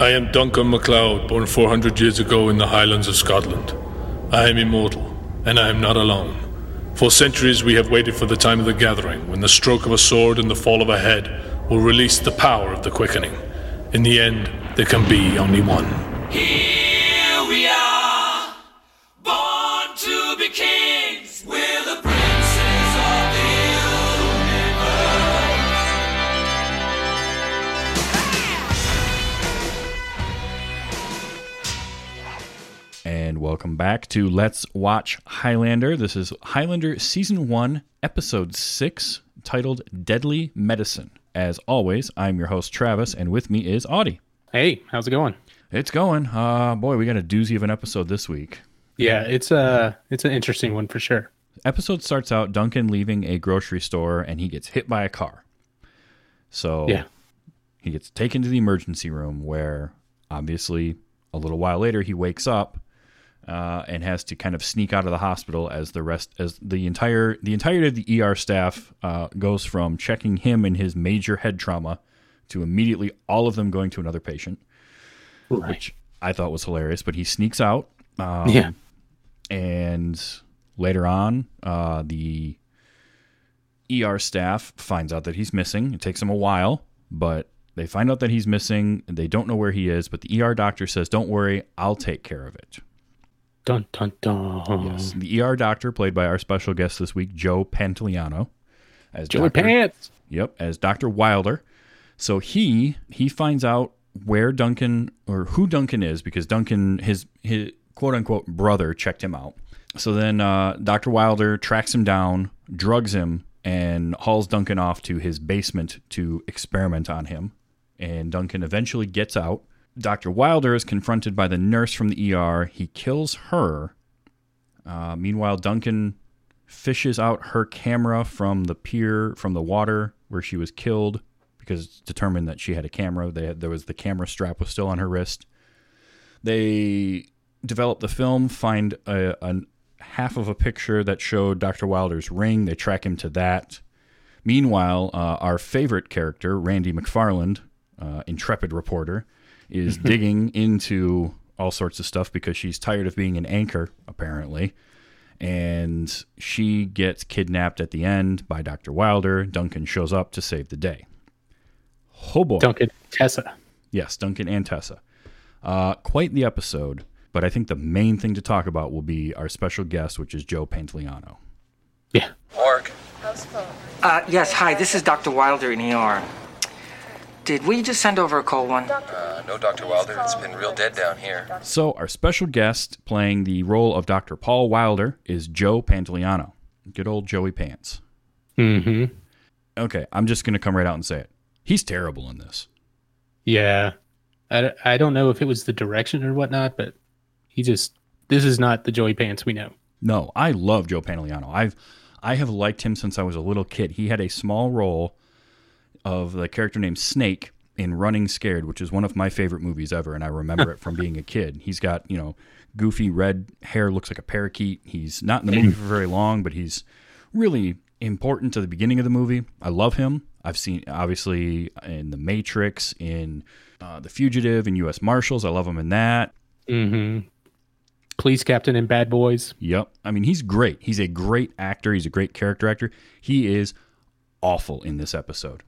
I am Duncan MacLeod, born 400 years ago in the Highlands of Scotland. I am immortal, and I am not alone. For centuries we have waited for the time of the gathering, when the stroke of a sword and the fall of a head will release the power of the quickening. In the end, there can be only one. Welcome back to Let's Watch Highlander. This is Highlander Season 1, Episode 6, titled Deadly Medicine. As always, I'm your host, Travis, and with me is Audie. Hey, how's it going? It's going. Uh, boy, we got a doozy of an episode this week. Yeah, it's a it's an interesting one for sure. Episode starts out Duncan leaving a grocery store and he gets hit by a car. So Yeah. he gets taken to the emergency room where obviously a little while later he wakes up uh, and has to kind of sneak out of the hospital as the rest as the entire the entirety of the ER staff uh, goes from checking him and his major head trauma to immediately all of them going to another patient, which I thought was hilarious. But he sneaks out. Um, yeah. and later on, uh, the ER staff finds out that he's missing. It takes him a while, but they find out that he's missing. They don't know where he is, but the ER doctor says, "Don't worry, I'll take care of it." Dun dun dun. Yes. The ER doctor, played by our special guest this week, Joe Pantoliano, as Joey Dr. Pants. Yep, as Dr. Wilder. So he he finds out where Duncan or who Duncan is because Duncan his his quote unquote brother checked him out. So then uh, Dr. Wilder tracks him down, drugs him, and hauls Duncan off to his basement to experiment on him. And Duncan eventually gets out. Dr. Wilder is confronted by the nurse from the ER. He kills her. Uh, meanwhile, Duncan fishes out her camera from the pier, from the water where she was killed, because it's determined that she had a camera. They had, there was the camera strap was still on her wrist. They develop the film, find a, a half of a picture that showed Dr. Wilder's ring. They track him to that. Meanwhile, uh, our favorite character, Randi McFarland, uh, intrepid reporter, is digging into all sorts of stuff because she's tired of being an anchor, apparently. And she gets kidnapped at the end by Dr. Wilder. Duncan shows up to save the day. Oh boy. Duncan Tessa. Yes, Duncan and Tessa. Uh, quite the episode, but I think the main thing to talk about will be our special guest, which is Joe Pantoliano. Yeah. Mark, Uh, yes, hi, this is Dr. Wilder in ER. Did we just send over a cold one? uh, no, Dr. Wilder. It's been real dead down here. So, our special guest playing the role of Dr. Paul Wilder is Joe Pantoliano. Good old Joey Pants. Mm-hmm. Okay, I'm just going to come right out and say it. He's terrible in this. Yeah. I, I don't know if it was the direction or whatnot, but he just this is not the Joey Pants we know. No, I love Joe Pantoliano. I've I have liked him since I was a little kid. He had a small role of the character named Snake in Running Scared, which is one of my favorite movies ever, and I remember it from being a kid. He's got you know goofy red hair, looks like a parakeet. He's not in the movie for very long, but he's really important to the beginning of the movie. I love him. I've seen obviously in The Matrix, in uh, The Fugitive, in U.S. Marshals. I love him in that. Mm-hmm. Police Captain and Bad Boys. Yep. I mean, he's great. He's a great actor. He's a great character actor. He is awful in this episode.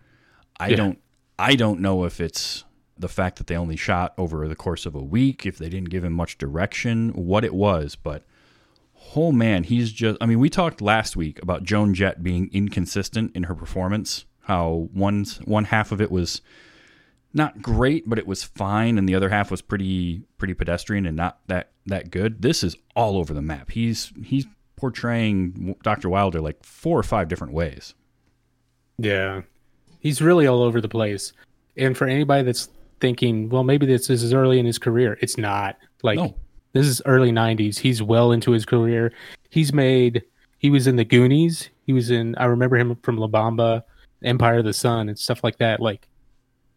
I Yeah. don't I don't know if it's the fact that they only shot over the course of a week, if they didn't give him much direction, what it was, but oh man, he's just I mean, we talked last week about Joan Jett being inconsistent in her performance, how one one half of it was not great, but it was fine, and the other half was pretty pretty pedestrian and not that that good. This is all over the map. He's he's portraying Dr. Wilder like four or five different ways. Yeah. He's really all over the place. And for anybody that's thinking, well, maybe this is early in his career, it's not. Like No. this is early 90s. He's well into his career. He's made he was in the Goonies. He was in I remember him from La Bamba, Empire of the Sun and stuff like that. Like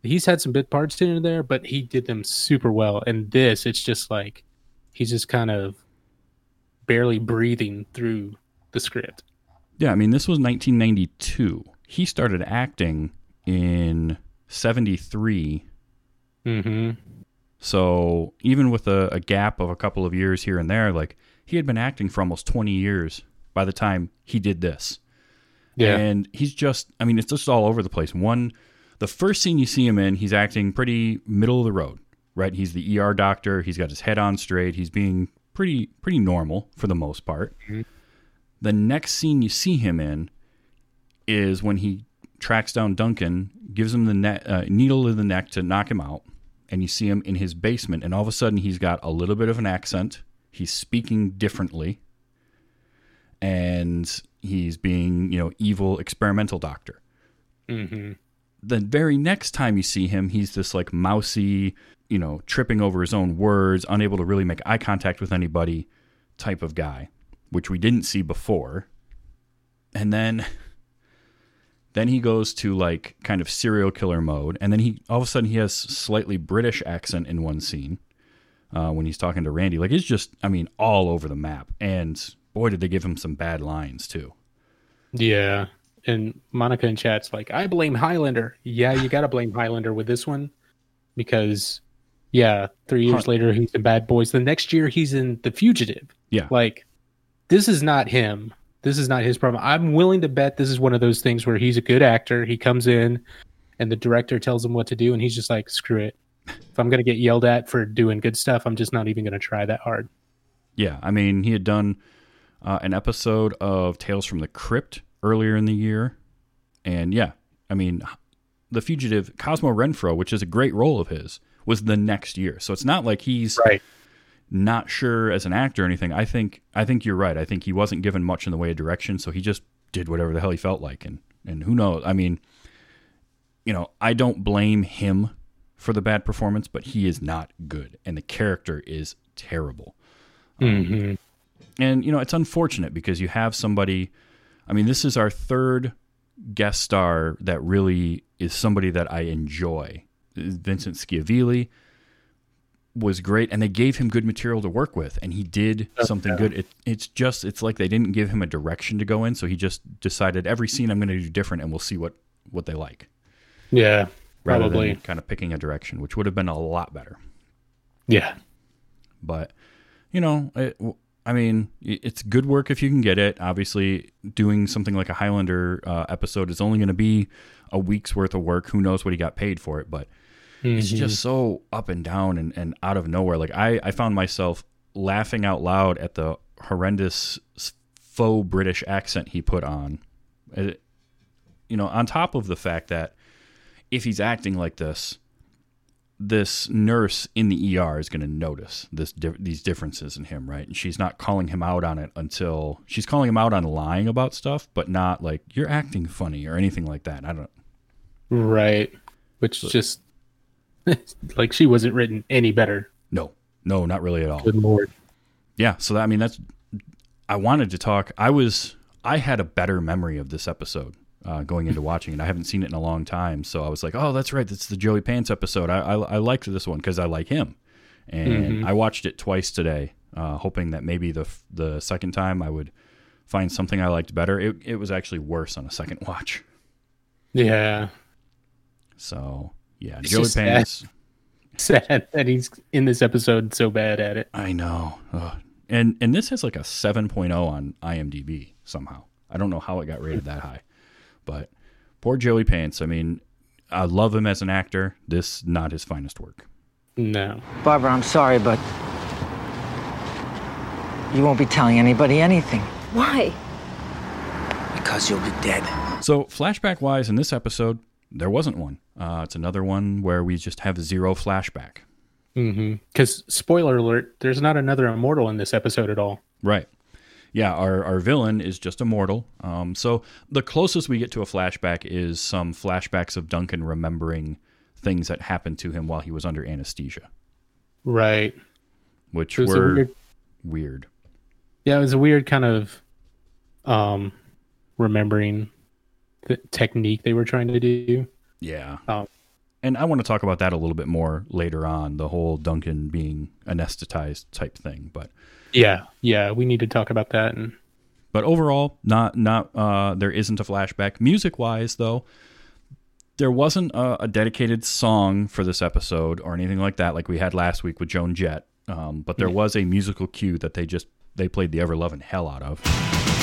he's had some bit parts in there, but he did them super well. And this it's just like he's just kind of barely breathing through the script. Yeah, I mean, this was 1992. He started acting in 73. Mhm. So even with a, a gap of a couple of years here and there, like he had been acting for almost 20 years by the time he did this. Yeah. And he's just, I mean, it's just all over the place. One, the first scene you see him in, he's acting pretty middle of the road, right? He's the ER doctor. He's got his head on straight. He's being pretty, pretty normal for the most part. The next scene you see him in is when he tracks down Duncan, gives him the ne- uh, needle in the neck to knock him out, and you see him in his basement, and all of a sudden he's got a little bit of an accent. He's speaking differently, and he's being, you know, evil experimental doctor. hmm The very next time you see him, he's this like mousy, you know, tripping over his own words, unable to really make eye contact with anybody type of guy, which we didn't see before. And then then he goes to like kind of serial killer mode, and then he all of a sudden he has slightly British accent in one scene uh, when he's talking to Randi. Like it's just, I mean, all over the map. And boy, did they give him some bad lines too. Yeah. And Monica in chat's like, I blame Highlander. Yeah, you got to blame Highlander with this one because, yeah, three years Huh. later, he's in Bad Boys. The next year, he's in The Fugitive. Yeah. Like, this is not him. This is not his problem. I'm willing to bet this is one of those things where he's a good actor. He comes in and the director tells him what to do, and he's just like, screw it. If I'm going to get yelled at for doing good stuff, I'm just not even going to try that hard. Yeah, I mean, he had done uh, an episode of Tales from the Crypt earlier in the year, and yeah, I mean, the fugitive Cosmo Renfro, which is a great role of his, was the next year. So it's not like he's Right. Not sure as an actor or anything. I think I think you're right. I think he wasn't given much in the way of direction, so he just did whatever the hell he felt like, and and who knows? I mean, you know, I don't blame him for the bad performance, but he is not good, and the character is terrible. Mm-hmm. And you know, it's unfortunate because you have somebody. I mean, this is our third guest star that really is somebody that I enjoy. Vincent Schiavelli was great, and they gave him good material to work with, and he did something good. It, it's just, it's like they didn't give him a direction to go in, so he just decided every scene I'm going to do different, and we'll see what what they like, Yeah. rather Probably. than kind of picking a direction, which would have been a lot better. Yeah. but you know it, i mean it's good work if you can get it obviously doing something like a highlander uh, episode is only going to be a week's worth of work who knows what he got paid for it but it's just so up and down and, and out of nowhere like I, I found myself laughing out loud at the horrendous faux british accent he put on It- you know on top of the fact that if he's acting like this this nurse in the ER is going to notice this di- these differences in him, right? And she's not calling him out on it until she's calling him out on lying about stuff, but not like you're acting funny or anything like that. I don't. Right. Which just like she wasn't written any better. No, no, not really at all. Good lord. Yeah. So that, I mean, that's. I wanted to talk. I was. I had a better memory of this episode uh, going into watching it. I haven't seen it in a long time, so I was like, "Oh, that's right. That's the Joey Pants episode." I I, I liked this one because I like him, and I watched it twice today, uh, hoping that maybe the the second time I would find something I liked better. It it was actually worse on a second watch. Yeah. So yeah, It's Joey just sad. Pants. Sad that he's in this episode so bad at it. I know. Ugh. And and this has like a 7.0 on IMDb somehow. I don't know how it got rated that high. But poor Joey Pants. I mean, I love him as an actor. This not his finest work. No. Barbara, I'm sorry, but you won't be telling anybody anything. Why? Because you'll be dead. So flashback wise, in this episode, there wasn't one. Uh, it's another one where we just have zero flashback. Mm-hmm. Because spoiler alert, there's not another immortal in this episode at all. Right. Yeah, our, our villain is just immortal. Um, so the closest we get to a flashback is some flashbacks of Duncan remembering things that happened to him while he was under anesthesia, Right. which were weird- weird. Yeah, it was a weird kind of um remembering the technique they were trying to do. Yeah. Um, and I want to talk about that a little bit more later on, the whole Duncan being anesthetized type thing. But Yeah, yeah, we need to talk about that and but overall, not not uh, there isn't a flashback. Music wise, though, there wasn't a, a dedicated song for this episode or anything like that, like we had last week with Joan Jett. Um, but there was a musical cue that they just they played the ever loving hell out of.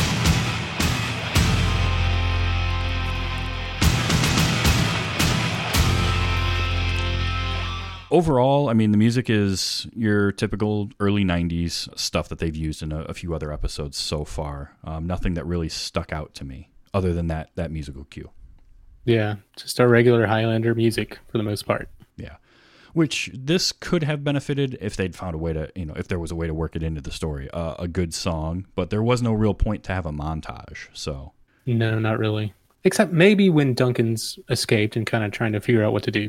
Overall, I mean, the music is your typical early 90s stuff that they've used in a, a few other episodes so far. Um, nothing that really stuck out to me other than that, that musical cue. Yeah, just our regular Highlander music for the most part. Yeah. Which this could have benefited if they'd found a way to, you know, if there was a way to work it into the story, uh, a good song, but there was no real point to have a montage. So, No, not really. Except maybe when Duncan's escaped and kind of trying to figure out what to do.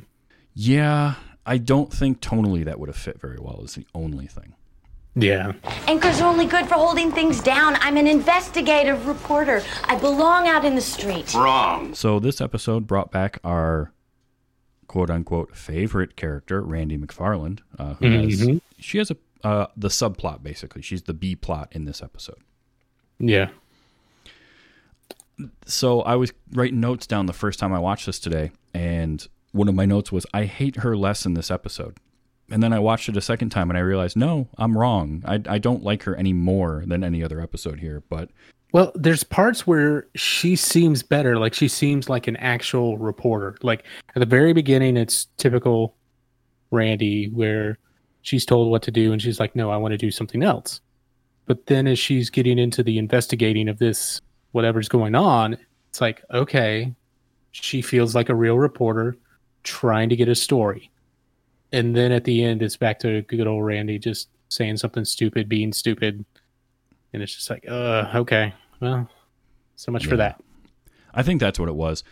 yeah, I don't think tonally that would have fit very well, is the only thing. Yeah. Anchors are only good for holding things down. I'm an investigative reporter. I belong out in the street. Wrong. So, this episode brought back our quote unquote favorite character, Randi McFarland, uh, who has, she has a, uh, the subplot basically. She's the B plot in this episode. Yeah. so I was writing notes down the first time I watched this today, and one of my notes was I hate her less in this episode. And then I watched it a second time and I realized, no, I'm wrong. I, I don't like her any more than any other episode here. But Well, there's parts where she seems better. Like she seems like an actual reporter. Like at the very beginning, it's typical Randi where she's told what to do and she's like, no, I want to do something else. But then as she's getting into the investigating of this, whatever's going on, it's like, okay, she feels like a real reporter trying to get a story. And then at the end, it's back to good old Randi just saying something stupid, being stupid. And it's just like, uh, okay, well, so much for that. I think that's what it was.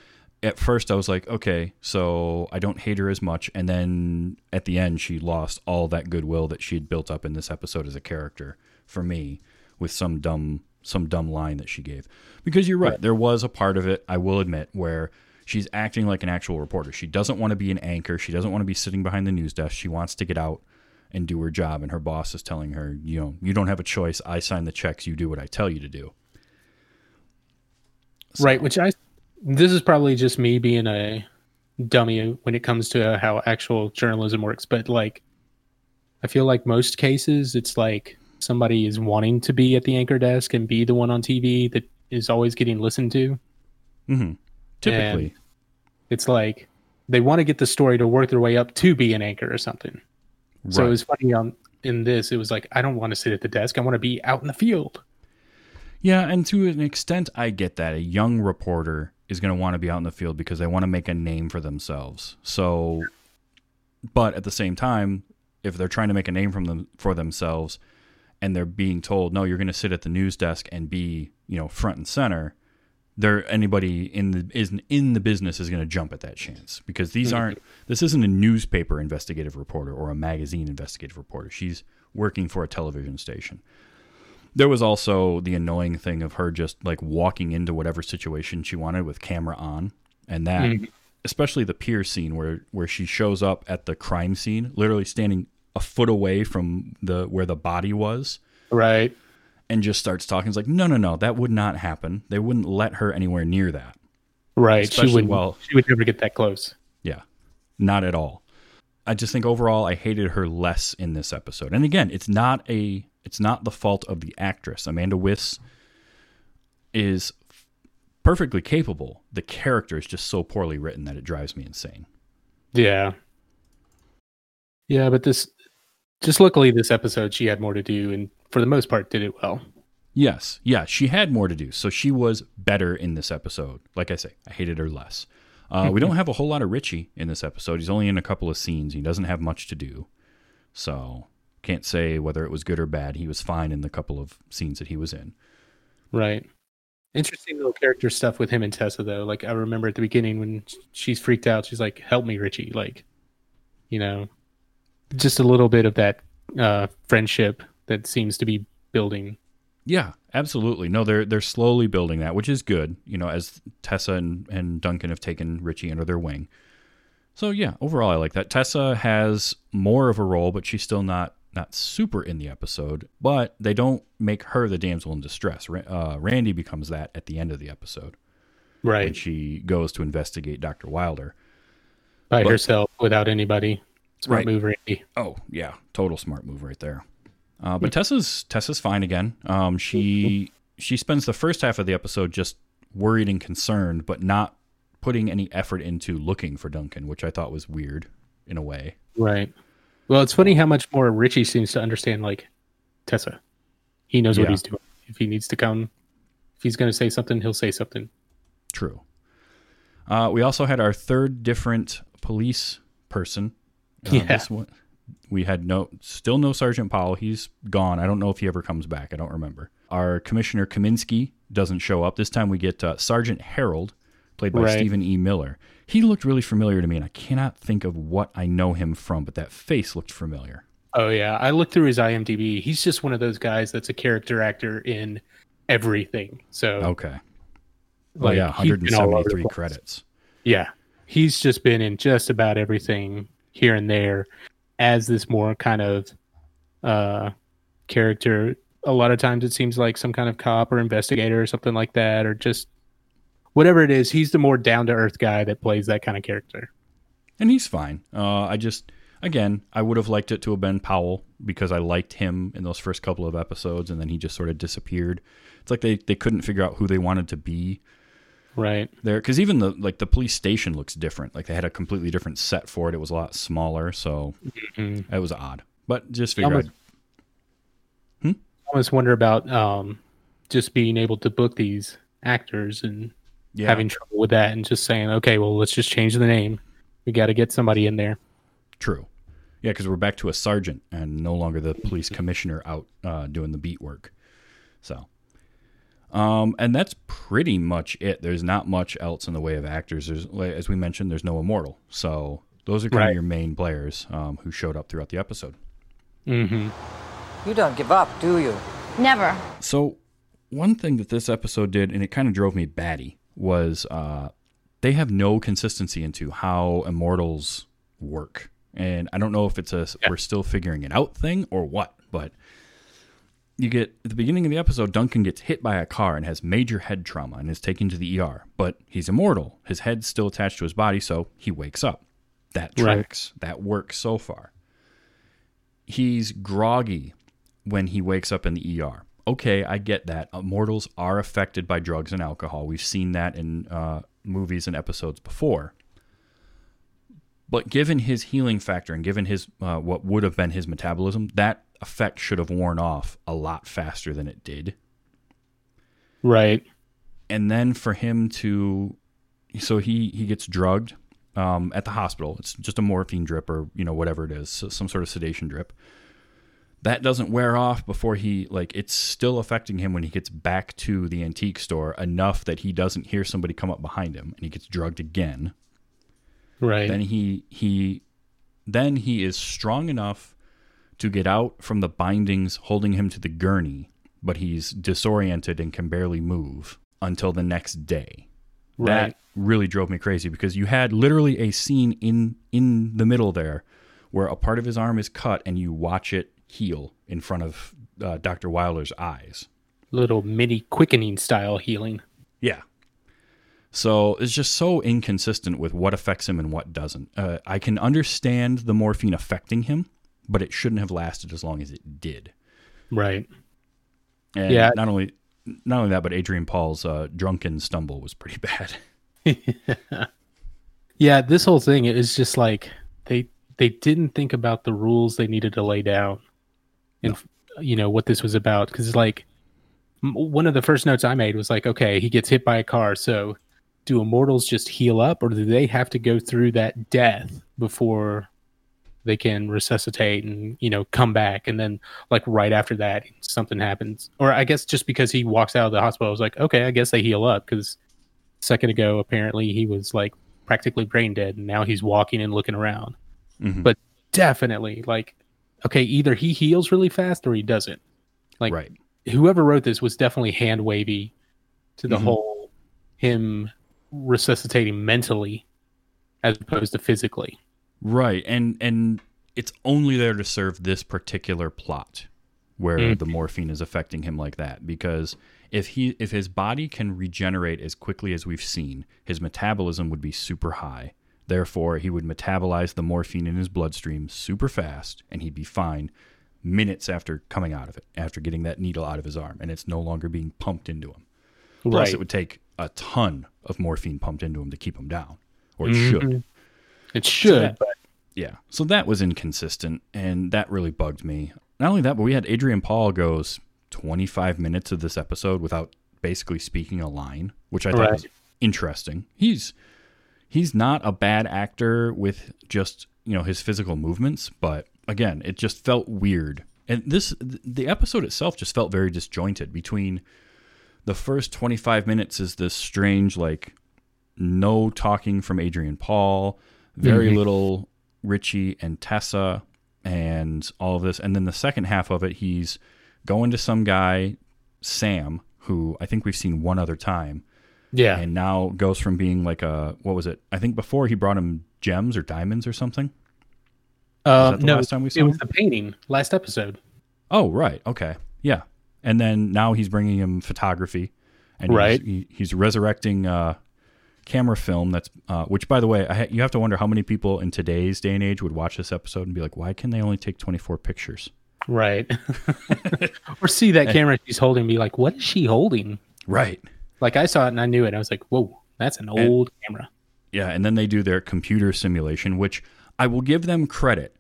At first, I was like, okay, so I don't hate her as much. And then at the end, she lost all that goodwill that she had built up in this episode as a character for me with some dumb some dumb line that she gave. Because you're right, there was a part of it, I will admit, where she's acting like an actual reporter. She doesn't want to be an anchor. She doesn't want to be sitting behind the news desk. She wants to get out and do her job. And her boss is telling her, you know, you don't have a choice. I sign the checks. You do what I tell you to do. Right, which I this is probably just me being a dummy when it comes to how actual journalism works, but like I feel like most cases it's like somebody is wanting to be at the anchor desk and be the one on TV that is always getting listened to. Mm-hmm. Typically. It's like they want to get the story to work their way up to be an anchor or something. So it was funny on in this, it was like I don't want to sit at the desk. I want to be out in the field. Yeah, and to an extent, I get that. A young reporter is going to want to be out in the field because they want to make a name for themselves. So, but at the same time, if they're trying to make a name from them for themselves, and they're being told, "No, you're going to sit at the news desk and be, you know, front and center," there anybody in the is in the business is going to jump at that chance because these mm-hmm. aren't. This isn't a newspaper investigative reporter or a magazine investigative reporter. She's working for a television station. There was also the annoying thing of her just like walking into whatever situation she wanted with camera on, and that, mm-hmm. especially the pier scene where where she shows up at the crime scene, literally standing a foot away from the where the body was, Right. And just starts talking. It's like, no, no, no, that would not happen. They wouldn't let her anywhere near that. Right. Especially she would well, she would never get that close. Yeah, not at all. I just think overall I hated her less in this episode. And again, it's not a it's not the fault of the actress. Amanda Wyss is perfectly capable. The character is just so poorly written that it drives me insane. Yeah. Yeah, but this just luckily this episode she had more to do and for the most part did it well. Yes, yeah, she had more to do, so she was better in this episode. Like I say, I hated her less. Uh, we don't have a whole lot of Richie in this episode. He's only in a couple of scenes. He doesn't have much to do, so can't say whether it was good or bad. He was fine in the couple of scenes that he was in. Right. Interesting little character stuff with him and Tessa though. Like I remember at the beginning when she's freaked out, she's like, "Help me, Richie!" Like, you know, just a little bit of that uh, friendship that seems to be building. Yeah, absolutely. No, they're they're slowly building that, which is good. You know, as Tessa and, and Duncan have taken Richie under their wing. So yeah, overall I like that. Tessa has more of a role, but she's still not not super in the episode. But they don't make her the damsel in distress. Uh, Randi becomes that at the end of the episode when Right. she goes to investigate Dr. Wilder. by But- herself without anybody. Smart Right. move, Randi. Oh yeah, total smart move right there. Uh, but Tessa's Tessa's fine again. Um, she she spends the first half of the episode just worried and concerned, but not putting any effort into looking for Duncan, which I thought was weird in a way. Right. Well, it's funny how much more Richie seems to understand like Tessa. He knows what he's doing. If he needs to come, if he's going to say something, he'll say something. True. Uh, we also had our third different police person. Uh, Yeah. this one- we had no, still no Sergeant Powell. He's gone. I don't know if he ever comes back. I don't remember. Our Commissioner Kaminsky doesn't show up. This time we get uh, Sergeant Harold, played by Right. Stephen E. Miller. He looked really familiar to me, and I cannot think of what I know him from, but that face looked familiar. Oh yeah, I looked through his IMDb. He's just one of those guys that's a character actor in everything. So Okay. Oh, like, yeah, he's been all over the 173 credits. Yeah, he's just been in just about everything here and there as this more kind of uh character. A lot of times it seems like some kind of cop or investigator or something like that, or just whatever it is. He's the more down to earth guy that plays that kind of character. and he's fine. Uh, I just, again, I would have liked it to have been Powell because I liked him in those first couple of episodes, and then he just sort of disappeared. It's like they, they couldn't figure out who they wanted to be Right. there, because even the like the police station looks different. Like they had a completely different set for it. It was a lot smaller, so it was odd. But just figure Almost- out. I almost wonder about um just being able to book these actors and Yeah, having trouble with that and just saying, okay, well, let's just change the name. We got to get somebody in there. True. Yeah, because we're back to a sergeant and no longer the police commissioner out uh, doing the beat work. So, um, and that's pretty much it. There's not much else in the way of actors. There's, as we mentioned, there's no immortal. So those are kind Right. of your main players um, who showed up throughout the episode. Mm-hmm. You don't give up, do you? Never. So one thing that this episode did, and it kind of drove me batty, was uh, they have no consistency into how immortals work. And I don't know if it's a we're still figuring it out thing or what, but you get at the beginning of the episode, Duncan gets hit by a car and has major head trauma and is taken to the ER. But he's immortal. His head's still attached to his body, so he wakes up. That Right. tracks. That works so far. He's groggy when he wakes up in the ER. Okay, I get that. Immortals are affected by drugs and alcohol. We've seen that in uh, movies and episodes before. But given his healing factor and given his uh, what would have been his metabolism, that effect should have worn off a lot faster than it did. Right. And then for him to, so he he gets drugged um, at the hospital. It's just a morphine drip or you know whatever it is, so some sort of sedation drip. That doesn't wear off before he like it's still affecting him when he gets back to the antique store enough that he doesn't hear somebody come up behind him and he gets drugged again. Right. then he he then he is strong enough to get out from the bindings holding him to the gurney but he's disoriented and can barely move until the next day Right. that really drove me crazy because you had literally a scene in in the middle there where a part of his arm is cut and you watch it heal in front of uh, dr wilder's eyes Little mini quickening style healing. yeah. So it's just so inconsistent with what affects him and what doesn't. Uh, I can understand the morphine affecting him, but it shouldn't have lasted as long as it did. Right. And Yeah. not only not only that, but Adrian Paul's uh, drunken stumble was pretty bad. Yeah, yeah, this whole thing is just like they they didn't think about the rules they needed to lay down, and you know what this was about. Because it's like one of the first notes I made was like, okay, he gets hit by a car, so do immortals just heal up, or do they have to go through that death before they can resuscitate and you know come back? And then like right after that, something happens, or I guess just because he walks out of the hospital, I was like, okay, I guess they heal up because second ago apparently he was like practically brain dead and now he's walking and looking around Mhm. but definitely like okay either he heals really fast or he doesn't like right. whoever wrote this was definitely hand wavy to the Mhm. whole him resuscitating mentally as opposed to physically Right. And and it's only there to serve this particular plot where Mm. the morphine is affecting him like that because if he if his body can regenerate as quickly as we've seen, his metabolism would be super high. Therefore, he would metabolize the morphine in his bloodstream super fast and he'd be fine minutes after coming out of it, after getting that needle out of his arm, and it's no longer being pumped into him. Plus, Right. it would take a ton of morphine pumped into him to keep him down, or it should. It should, that- but Yeah. So that was inconsistent, and that really bugged me. Not only that, but we had Adrian Paul goes 25 minutes of this episode without basically speaking a line, which I thought Right. was interesting. He's he's not a bad actor with just you know his physical movements, but again, it just felt weird. And this the episode itself just felt very disjointed between the first 25 minutes is this strange like no talking from Adrian Paul, very little Richie and Tessa and all of this. And then the second half of it, he's going to some guy, Sam, who I think we've seen one other time, yeah, and now goes from being like a what was it? I think before he brought him gems or diamonds or something. uh, no, last time we it was him? the painting last episode. Oh, right. Okay. Yeah. And then now he's bringing him photography, and Right. he's, he, he's resurrecting uh, camera film. That's uh, which, by the way, I ha- you have to wonder how many people in today's day and age would watch this episode and be like, "Why can they only take twenty four pictures?" Right. or see that camera she's holding, and be like, what is she holding? Right. Like I saw it and I knew it. I was like, whoa, that's an old camera. Yeah, and then they do their computer simulation, which I will give them credit.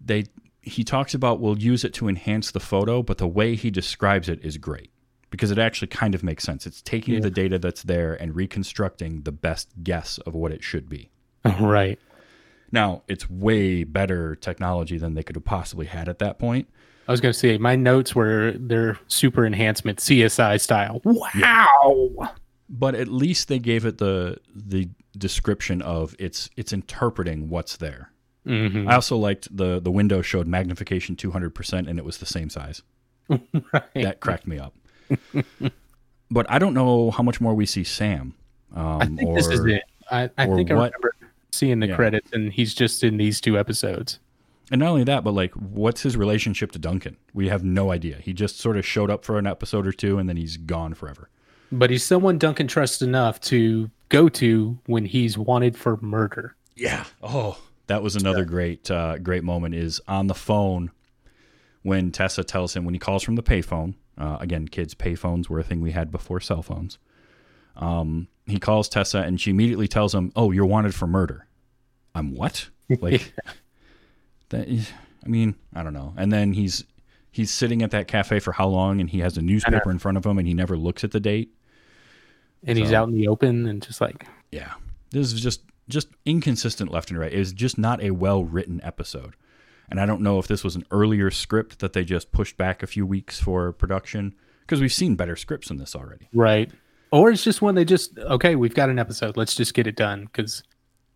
They he talks about we'll use it to enhance the photo, but the way he describes it is great because it actually kind of makes sense. It's taking the data that's there and reconstructing the best guess of what it should be. right. Now, it's way better technology than they could have possibly had at that point. I was gonna say my notes were their super enhancement CSI style. Wow. But at least they gave it the the description of it's it's interpreting what's there. Mhm. I also liked the the window showed magnification 200% and it was the same size. Right. That cracked me up. but I don't know how much more we see Sam. Um, I think or, this is it. I, I or think I what- remember seeing the Yeah. credits, and he's just in these two episodes. And not only that, but like, what's his relationship to Duncan? We have no idea. He just sort of showed up for an episode or two, and then he's gone forever. But he's someone Duncan trusts enough to go to when he's wanted for murder. Yeah. Oh, that was another great, uh, great moment. Is on the phone when Tessa tells him when he calls from the payphone. Uh, again, kids, payphones were a thing we had before cell phones. Um, he calls Tessa, and she immediately tells him, "Oh, you're wanted for murder." I'm what? Like that? Is, I mean, I don't know. And then he's he's sitting at that cafe for how long? And he has a newspaper in front of him, and he never looks at the date. And he's out in the open and just like, Yeah. This is just just inconsistent left and right. It was just not a well written episode. And I don't know if this was an earlier script that they just pushed back a few weeks for production because we've seen better scripts than this already. right. Or it's just when they just, okay, we've got an episode. Let's just get it done because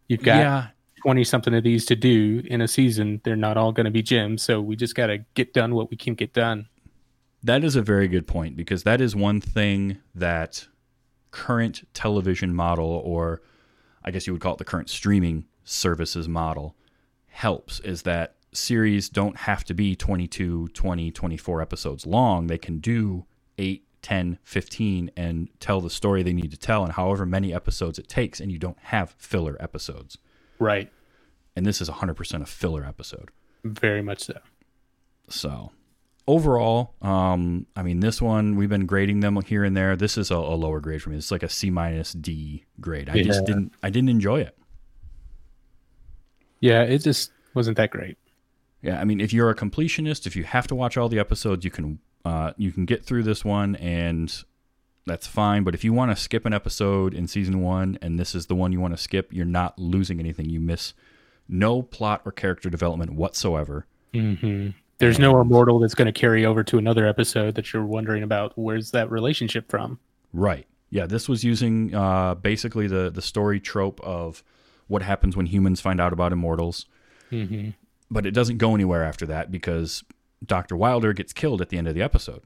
you've got yeah. 20 something of these to do in a season. They're not all going to be gems. So we just got to get done what we can get done. That is a very good point because that is one thing that current television model or I guess you would call it the current streaming services model helps is that series don't have to be 22, 20, 24 episodes long. They can do 8, 10, 15 and tell the story they need to tell and however many episodes it takes and you don't have filler episodes. Right. And this is 100% a filler episode. Very much so. So overall, um, I mean, this one we've been grading them here and there. This is a, a lower grade for me. It's like a C minus D grade. I just didn't. I didn't enjoy it. Yeah. It just wasn't that great. Yeah, I mean, if you're a completionist, if you have to watch all the episodes, you can uh, you can get through this one, and that's fine. But if you want to skip an episode in season one, and this is the one you want to skip, you're not losing anything. You miss no plot or character development whatsoever. hmm There's no immortal that's going to carry over to another episode that you're wondering about. Where's that relationship from? Right. Yeah, this was using uh, basically the the story trope of what happens when humans find out about immortals. Mm-hmm. But it doesn't go anywhere after that because Doctor Wilder gets killed at the end of the episode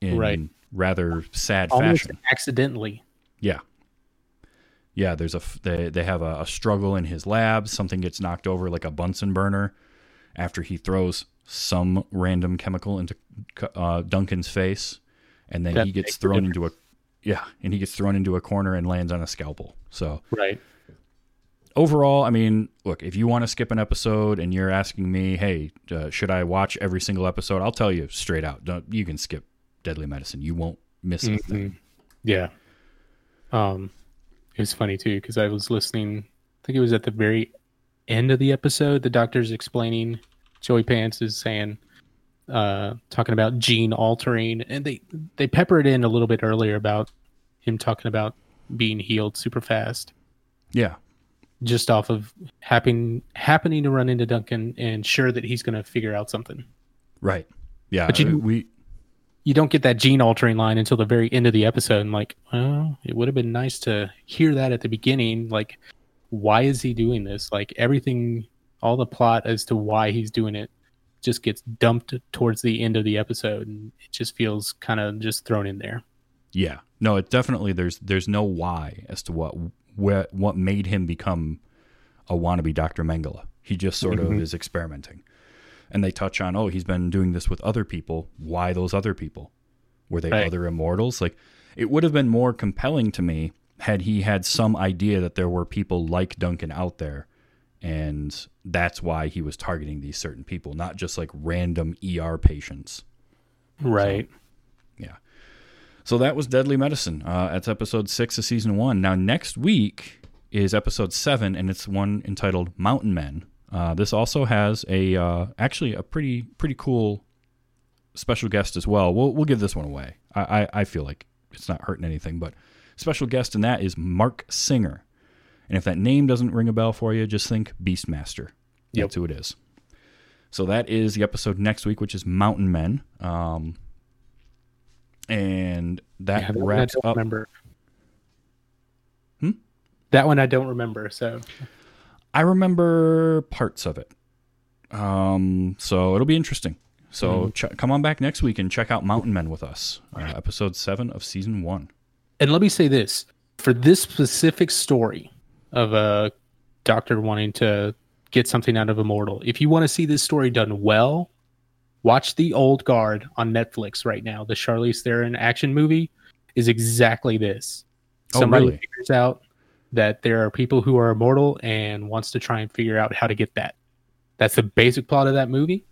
in Right. rather sad Almost fashion. accidentally. Yeah. Yeah, there's a they they have a, a struggle in his lab. Something gets knocked over like a Bunsen burner after he throws some random chemical into uh, Duncan's face, and then That he gets thrown into a yeah, and he gets thrown into a corner and lands on a scalpel. So Right. Overall, I mean, look, if you want to skip an episode and you're asking me, hey, uh, should I watch every single episode? I'll tell you straight out. Don't, you can skip Deadly Medicine. You won't miss a thing. Yeah. Um, it was funny too because I was listening. I think it was at the very end of the episode. The doctor's explaining. Joey Pants is saying, uh, talking about gene altering, and they they pepper it in a little bit earlier about him talking about being healed super fast, Yeah. Just off of happening happening to run into Duncan and sure that he's going to figure out something. Right. Yeah. But you- uh, we, you don't get that gene altering line until the very end of the episode. And like, well, it would have been nice to hear that at the beginning. Like, why is he doing this? Like everything, all the plot as to why he's doing it, just gets dumped towards the end of the episode, and it just feels kind of just thrown in there. Yeah. No, it definitely there's there's no why as to what where, what made him become a wannabe Dr. Mengele. He just sort of is experimenting. And they touch on, oh, he's been doing this with other people. Why those other people? Were they Right. other immortals? Like it would have been more compelling to me had he had some idea that there were people like Duncan out there and that's why he was targeting these certain people, not just like random ER patients. Right. Yeah. So that was Deadly Medicine. Uh, that's episode six of season one. Now, next week is episode seven, and it's one entitled Mountain Men. Uh, this also has a uh, actually a pretty pretty cool special guest as well. We'll we'll give this one away. I, I, I feel like it's not hurting anything, but special guest in that is Marc Singer. And if that name doesn't ring a bell for you, just think Beastmaster. Yep. That's who it is. So that is the episode next week, which is Mountain Men. Um, and that Yeah, that one I wraps don't up. remember. Hmm? That one I don't remember. So I remember parts of it. Um, so it'll be interesting. So ch- come on back next week and check out Mountain Men with us, uh, episode seven of season one. and let me say this for this specific story of a doctor wanting to get something out of immortal if you want to see this story done well watch the old guard on netflix right now the charlize theron action movie is exactly this Oh, somebody really? figures out that there are people who are immortal and wants to try and figure out how to get that that's the basic plot of that movie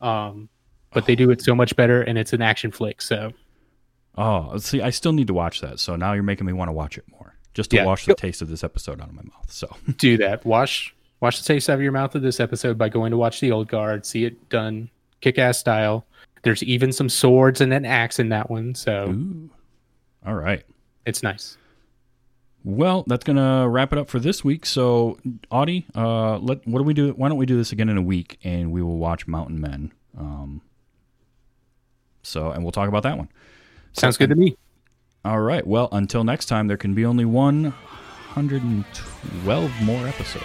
um but they do it so much better and it's an action flick so Oh, see, I still need to watch that. So now you're making me want to watch it more, just to Yeah. wash the taste of this episode out of my mouth. So do that. Wash wash the taste out of your mouth of this episode by going to watch the old guard, see it done kick ass style. There's even some swords and an axe in that one, so all right. it's nice. Well, that's gonna wrap it up for this week. So, Audie, uh, let what do we do? Why don't we do this again in a week, and we will watch Mountain Men. Um, so, and we'll talk about that one. Sounds good to me. All right. Well, until next time, there can be only 112 more episodes.